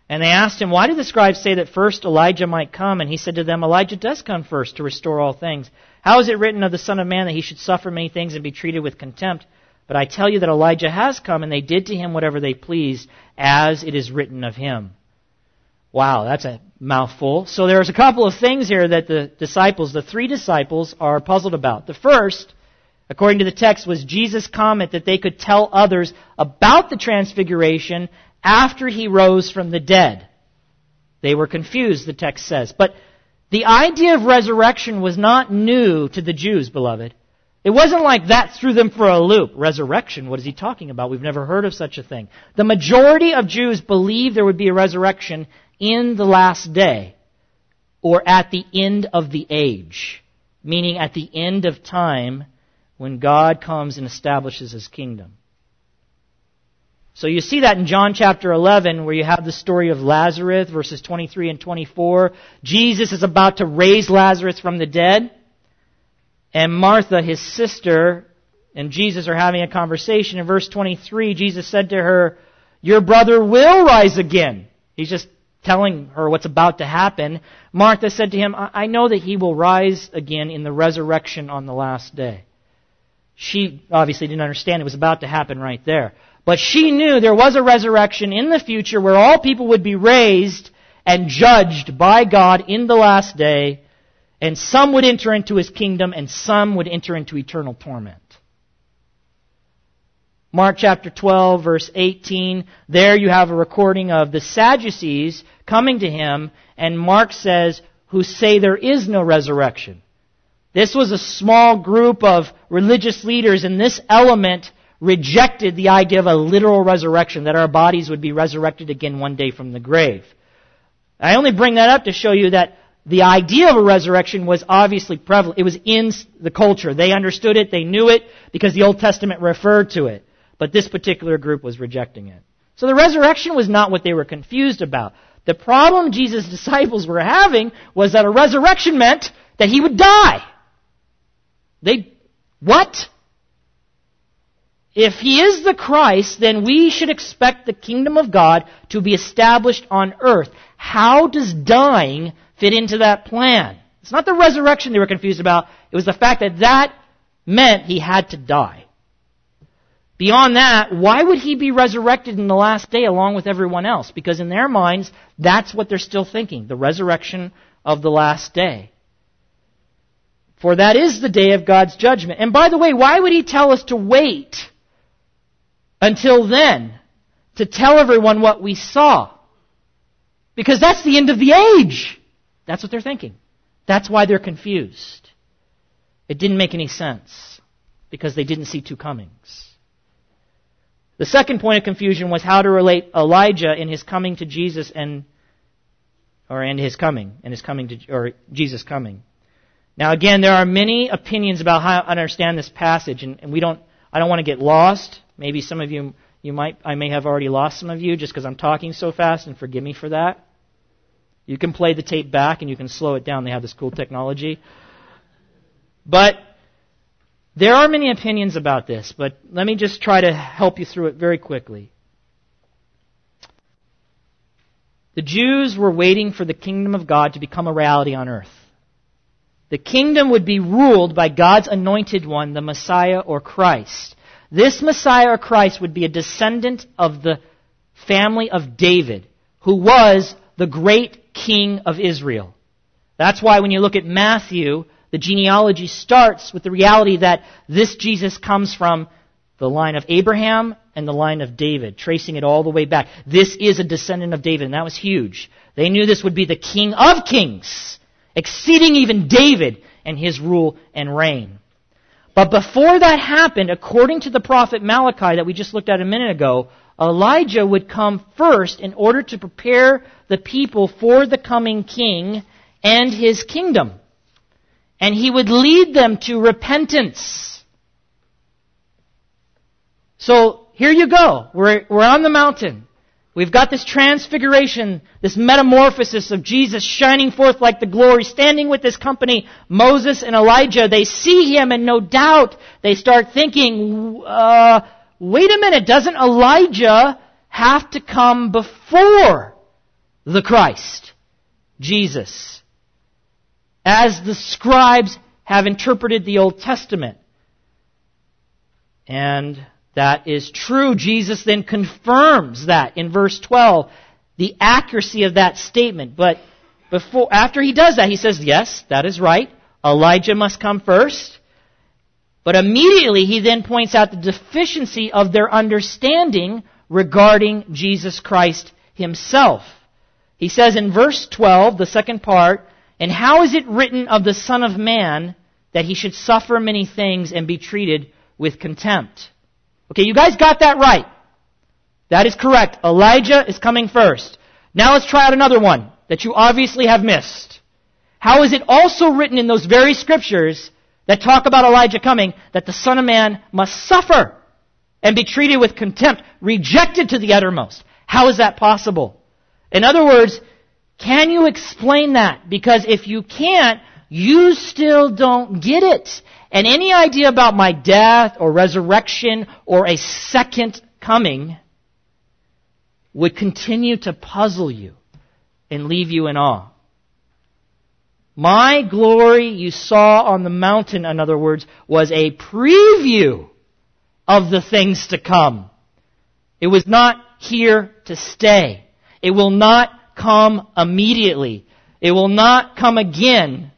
And they asked him, Why do the scribes say that first Elijah might come? And he said to them, Elijah does come first to restore all things. How is it written of the Son of Man that he should suffer many things and be treated with contempt? But I tell you that Elijah has come, and they did to him whatever they pleased, as it is written of him. Wow, that's a mouthful. So there's a couple of things here that the disciples, the three disciples, are puzzled about. The first, according to the text, was Jesus' comment that they could tell others about the transfiguration after he rose from the dead. They were confused, the text says. But the idea of resurrection was not new to the Jews, beloved. It wasn't like that threw them for a loop. Resurrection, what is he talking about? We've never heard of such a thing. The majority of Jews believed there would be a resurrection in the last day, or at the end of the age, meaning at the end of time when God comes and establishes his kingdom. So you see that in John chapter 11 where you have the story of Lazarus verses 23 and 24. Jesus is about to raise Lazarus from the dead. And Martha, his sister, and Jesus are having a conversation. In verse 23, Jesus said to her, Your brother will rise again. He's just telling her what's about to happen. Martha said to him, I know that he will rise again in the resurrection on the last day. She obviously didn't understand it was about to happen right there. But she knew there was a resurrection in the future where all people would be raised and judged by God in the last day, and some would enter into his kingdom and some would enter into eternal torment. Mark chapter 12 verse 18, there you have a recording of the Sadducees coming to him, and Mark says, who say there is no resurrection. This was a small group of religious leaders, and this element rejected the idea of a literal resurrection, that our bodies would be resurrected again one day from the grave. I only bring that up to show you that the idea of a resurrection was obviously prevalent. It was in the culture. They understood it, they knew it, because the Old Testament referred to it. But this particular group was rejecting it. So the resurrection was not what they were confused about. The problem Jesus' disciples were having was that a resurrection meant that he would die. They, what? If he is the Christ, then we should expect the kingdom of God to be established on earth. How does dying fit into that plan? It's not the resurrection they were confused about. It was the fact that that meant he had to die. Beyond that, why would he be resurrected in the last day along with everyone else? Because in their minds, that's what they're still thinking. The resurrection of the last day. For that is the day of God's judgment. And by the way, why would he tell us to wait until then to tell everyone what we saw. Because that's the end of the age. That's what they're thinking. That's why they're confused. It didn't make any sense because they didn't see two comings. The second point of confusion was how to relate Elijah in his coming to Jesus and or in his coming and his coming to or Jesus coming. Now again, there are many opinions about how to understand this passage, and, and we don't. I don't want to get lost. Maybe some of you, you might. I may have already lost some of you just because I'm talking so fast, and forgive me for that. You can play the tape back and you can slow it down. They have this cool technology. But there are many opinions about this, but let me just try to help you through it very quickly. The Jews were waiting for the kingdom of God to become a reality on earth. The kingdom would be ruled by God's anointed one, the Messiah or Christ. This Messiah or Christ would be a descendant of the family of David, who was the great king of Israel. That's why when you look at Matthew, the genealogy starts with the reality that this Jesus comes from the line of Abraham and the line of David, tracing it all the way back. This is a descendant of David, and that was huge. They knew this would be the king of kings, exceeding even David and his rule and reign. But before that happened, according to the prophet Malachi that we just looked at a minute ago, Elijah would come first in order to prepare the people for the coming king and his kingdom and he would lead them to repentance. So here you go. We're, we're on the mountain. We've got this transfiguration, this metamorphosis of Jesus shining forth like the glory, standing with this company, Moses and Elijah. They see him and no doubt they start thinking, uh, wait a minute, doesn't Elijah have to come before the Christ, Jesus? as the scribes have interpreted the Old Testament. And that is true. Jesus then confirms that in verse 12, the accuracy of that statement. But before, after he does that, he says, yes, that is right. Elijah must come first. But immediately he then points out the deficiency of their understanding regarding Jesus Christ himself. He says in verse 12, the second part, and how is it written of the Son of Man that he should suffer many things and be treated with contempt? Okay, you guys got that right. That is correct. Elijah is coming first. Now let's try out another one that you obviously have missed. How is it also written in those very scriptures that talk about Elijah coming that the Son of Man must suffer and be treated with contempt, rejected to the uttermost? How is that possible? In other words, can you explain that? Because if you can't, you still don't get it. And any idea about my death or resurrection or a second coming would continue to puzzle you and leave you in awe. My glory you saw on the mountain, in other words, was a preview of the things to come. It was not here to stay. It will not come immediately. It will not come again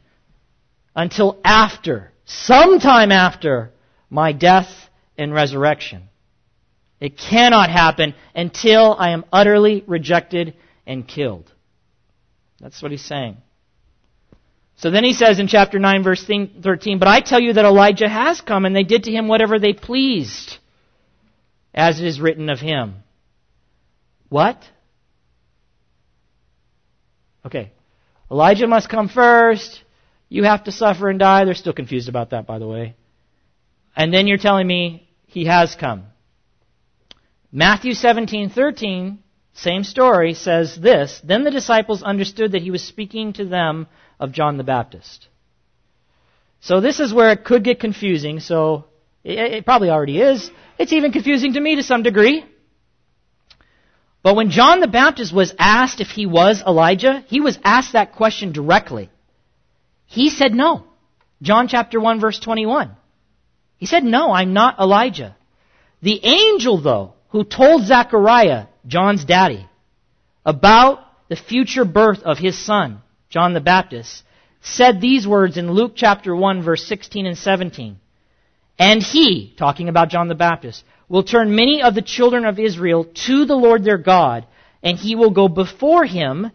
until after, sometime after my death and resurrection. It cannot happen until I am utterly rejected and killed. That's what he's saying. So then he says in chapter 9, verse 13, But I tell you that Elijah has come, and they did to him whatever they pleased, as it is written of him. What? Okay. Elijah must come first. You have to suffer and die. They're still confused about that, by the way. And then you're telling me he has come. Matthew 17:13, same story, says this, Then the disciples understood that he was speaking to them of John the Baptist. So this is where it could get confusing, so it, it probably already is. It's even confusing to me to some degree. But when John the Baptist was asked if he was Elijah, he was asked that question directly. He said no. John chapter 1 verse 21. He said, no, I'm not Elijah. The angel, though, who told Zechariah, John's daddy, about the future birth of his son, John the Baptist, said these words in Luke chapter 1 verse 16 and 17. And he, talking about John the Baptist, will turn many of the children of Israel to the Lord their God, and he will go before him,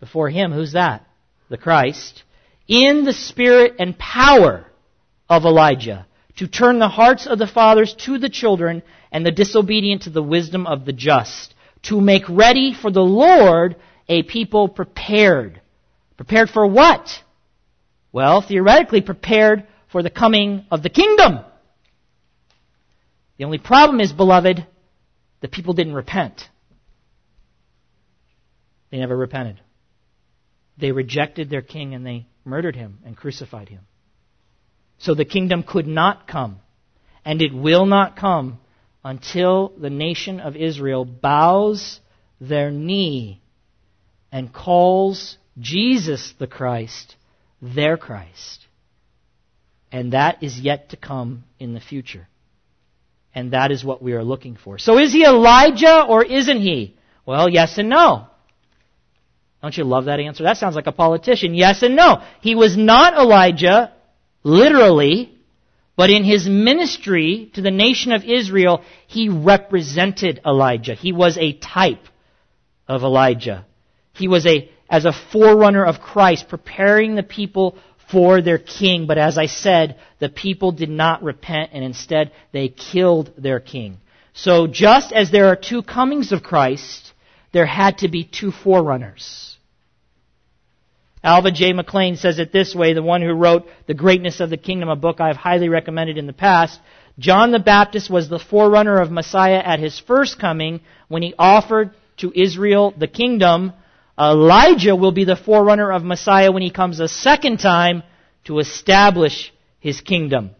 before him, who's that? The Christ, in the spirit and power of Elijah, to turn the hearts of the fathers to the children and the disobedient to the wisdom of the just, to make ready for the Lord a people prepared. Prepared for what? Well, theoretically prepared for the coming of the kingdom. The only problem is, beloved, the people didn't repent. They never repented. They rejected their king and they murdered him and crucified him. So the kingdom could not come, and it will not come until the nation of Israel bows their knee and calls Jesus the Christ their Christ. And that is yet to come in the future. And that is what we are looking for. So is he Elijah or isn't he? Well, yes and no. Don't you love that answer? That sounds like a politician. Yes and no. He was not Elijah, literally, but in his ministry to the nation of Israel, he represented Elijah. He was a type of Elijah. He was a, as a forerunner of Christ, preparing the people for their king. But as I said, the people did not repent and instead they killed their king. So just as there are two comings of Christ, there had to be two forerunners. Alva J. McClain says it this way, the one who wrote The Greatness of the Kingdom, a book I've highly recommended in the past. John the Baptist was the forerunner of Messiah at his first coming when he offered to Israel the kingdom. Elijah will be the forerunner of Messiah when he comes a second time to establish his kingdom.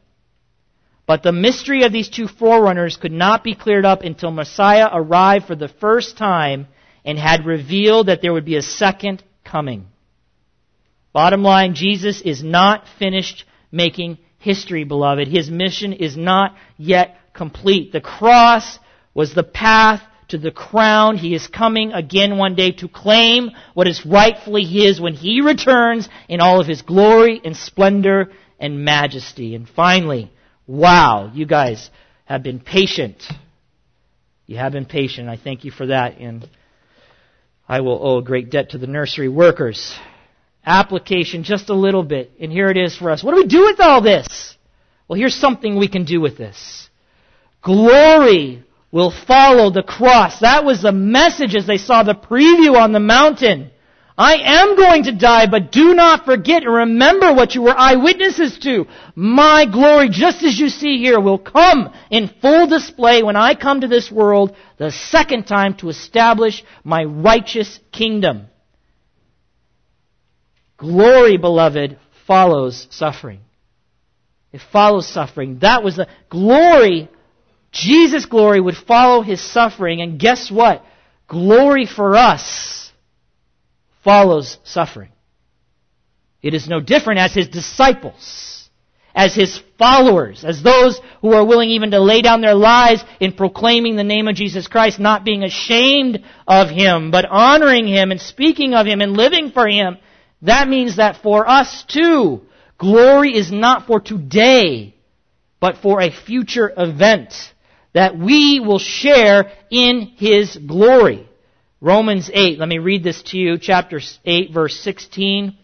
But the mystery of these two forerunners could not be cleared up until Messiah arrived for the first time and had revealed that there would be a second coming. Bottom line, Jesus is not finished making history, beloved. His mission is not yet complete. The cross was the path to the crown. He is coming again one day to claim what is rightfully his when he returns in all of his glory and splendor and majesty. And finally, wow, you guys have been patient. You have been patient. I thank you for that. And I will owe a great debt to the nursery workers application just a little bit. And here it is for us. What do we do with all this? Well, here's something we can do with this. Glory will follow the cross. That was the message as they saw the preview on the mountain. I am going to die, but do not forget and remember what you were eyewitnesses to. My glory, just as you see here, will come in full display when I come to this world the second time to establish my righteous kingdom. Glory, beloved, follows suffering. It follows suffering. That was the glory. Jesus' glory would follow his suffering. And guess what? Glory for us follows suffering. It is no different as his disciples, as his followers, as those who are willing even to lay down their lives in proclaiming the name of Jesus Christ, not being ashamed of him, but honoring him and speaking of him and living for him. That means that for us too, glory is not for today, but for a future event that we will share in His glory. Romans 8, let me read this to you, chapter 8, verse 16.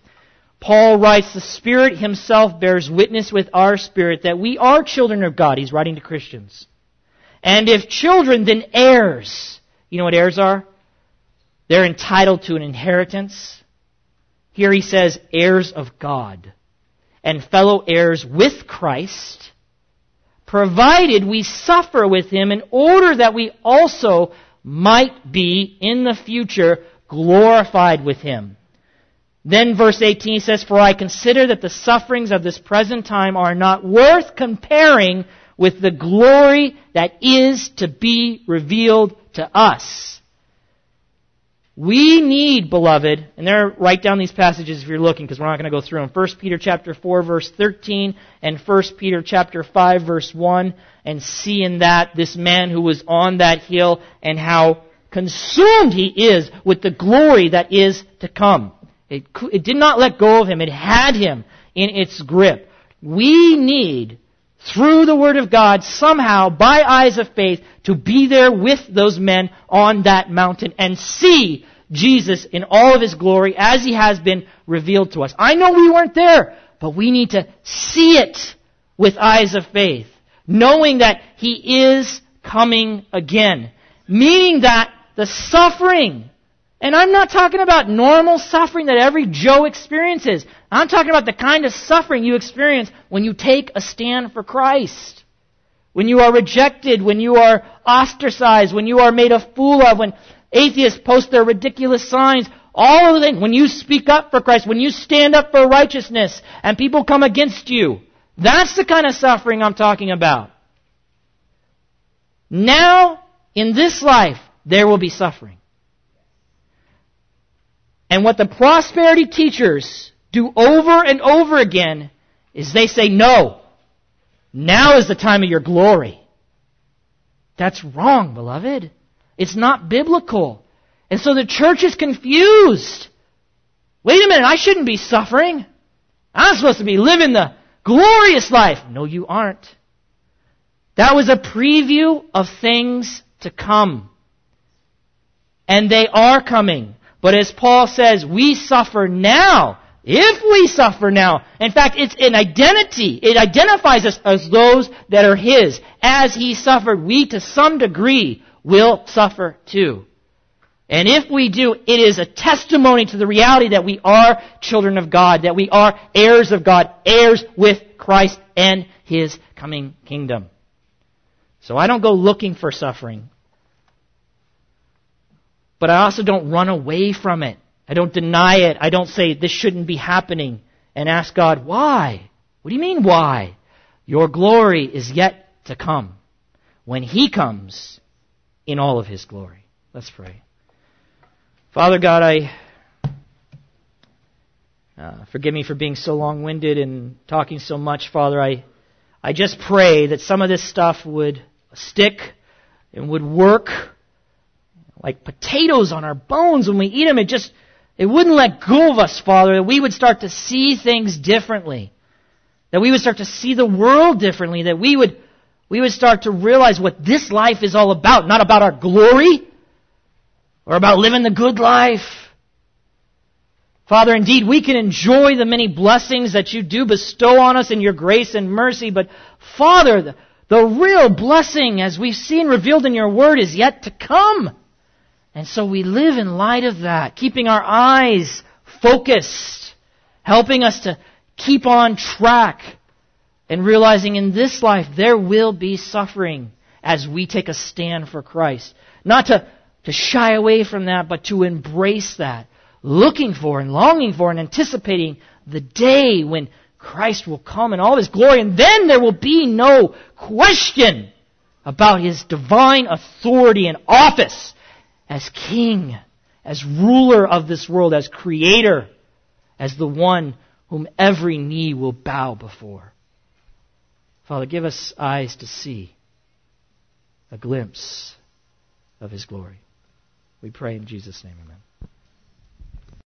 Paul writes, The Spirit Himself bears witness with our spirit that we are children of God. He's writing to Christians. And if children, then heirs. You know what heirs are? They're entitled to an inheritance. Here he says, heirs of God and fellow heirs with Christ, provided we suffer with him in order that we also might be in the future glorified with him. Then verse 18 says, For I consider that the sufferings of this present time are not worth comparing with the glory that is to be revealed to us. We need, beloved, and there, write down these passages if you're looking, because we're not going to go through them. 1 Peter chapter 4 verse 13 and 1 Peter chapter 5 verse 1, and see in that this man who was on that hill and how consumed he is with the glory that is to come. It, it did not let go of him. It had him in its grip. We need through the Word of God, somehow, by eyes of faith, to be there with those men on that mountain and see Jesus in all of His glory as He has been revealed to us. I know we weren't there, but we need to see it with eyes of faith, knowing that He is coming again. Meaning that the suffering, and I'm not talking about normal suffering that every Joe experiences. I'm talking about the kind of suffering you experience when you take a stand for Christ. When you are rejected, when you are ostracized, when you are made a fool of, when atheists post their ridiculous signs, all of the things, when you speak up for Christ, when you stand up for righteousness, and people come against you, that's the kind of suffering I'm talking about. Now, in this life, there will be suffering. And what the prosperity teachers do over and over again is they say, no, now is the time of your glory. That's wrong, beloved. It's not biblical. And so the church is confused. Wait a minute, I shouldn't be suffering. I'm supposed to be living the glorious life. No, you aren't. That was a preview of things to come. And they are coming. But as Paul says, we suffer now. If we suffer now. In fact, it's an identity. It identifies us as those that are His. As He suffered, we to some degree will suffer too. And if we do, it is a testimony to the reality that we are children of God, that we are heirs of God, heirs with Christ and His coming kingdom. So I don't go looking for suffering. But I also don't run away from it. I don't deny it. I don't say this shouldn't be happening and ask God, why? What do you mean, why? Your glory is yet to come when He comes in all of His glory. Let's pray. Father God, I uh, forgive me for being so long-winded and talking so much, Father. I I just pray that some of this stuff would stick and would work like potatoes on our bones when we eat them. It just it wouldn't let go of us, Father. That we would start to see things differently. That we would start to see the world differently. That we would we would start to realize what this life is all about. Not about our glory, or about living the good life. Father, indeed, we can enjoy the many blessings that you do bestow on us in your grace and mercy, but Father, the, the real blessing, as we've seen revealed in your word, is yet to come. And so we live in light of that, keeping our eyes focused, helping us to keep on track, and realizing in this life there will be suffering as we take a stand for Christ. Not to to shy away from that, but to embrace that, looking for and longing for and anticipating the day when Christ will come in all his glory, and then there will be no question about his divine authority and office as king, as ruler of this world, as creator, as the one whom every knee will bow before. Father, give us eyes to see a glimpse of his glory. We pray in Jesus' name, amen.